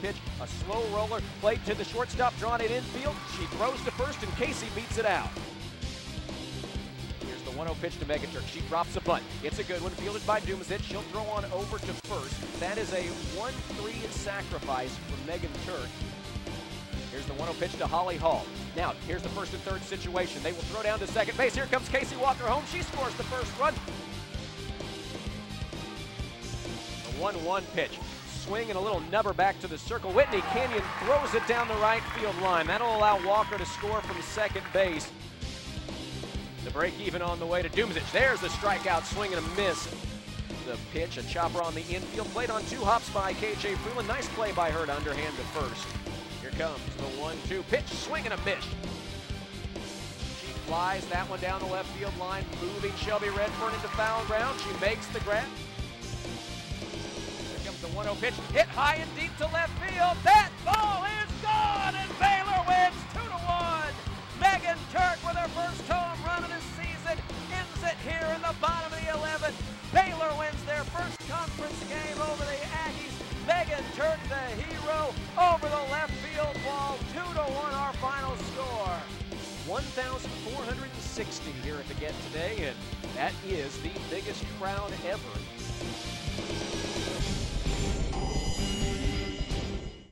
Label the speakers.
Speaker 1: pitch, a slow roller, played to the shortstop, drawn it infield. She throws to first, and Casey beats it out. Here's the 1 0 pitch to Megan Turk. She drops a bunt. It's a good one, fielded by Dumasic. She'll throw on over to first. That is a 1 3 sacrifice for Megan Turk. Here's the 1 0 pitch to Holly Hall. Now, here's the first and third situation. They will throw down to second base. Here comes Casey Walker home. She scores the first run. The 1 1 pitch. Swing and a little nubber back to the circle. Whitney Canion throws it down the right field line. That'll allow Walker to score from second base. The break even on the way to Dumasic. There's the strikeout, swing and a miss. The pitch, a chopper on the infield, played on two hops by KJ Freeland. Nice play by her to underhand to first. Here comes the one-two pitch, swing and a miss. She flies that one down the left field line, moving Shelby Redfern into foul ground. She makes the grab. Here comes the 1-0 pitch, hit high and deep to left field. That ball is gone, and Baylor wins 2-1. Megan Turk with her first home run of the season ends it here in the bottom of the 11th. Baylor wins their first conference game over the Aggies. Megan Turk, the hero, over the left field wall. 2-1 our final score. 1,460 here at the Get today, and that is the biggest crowd ever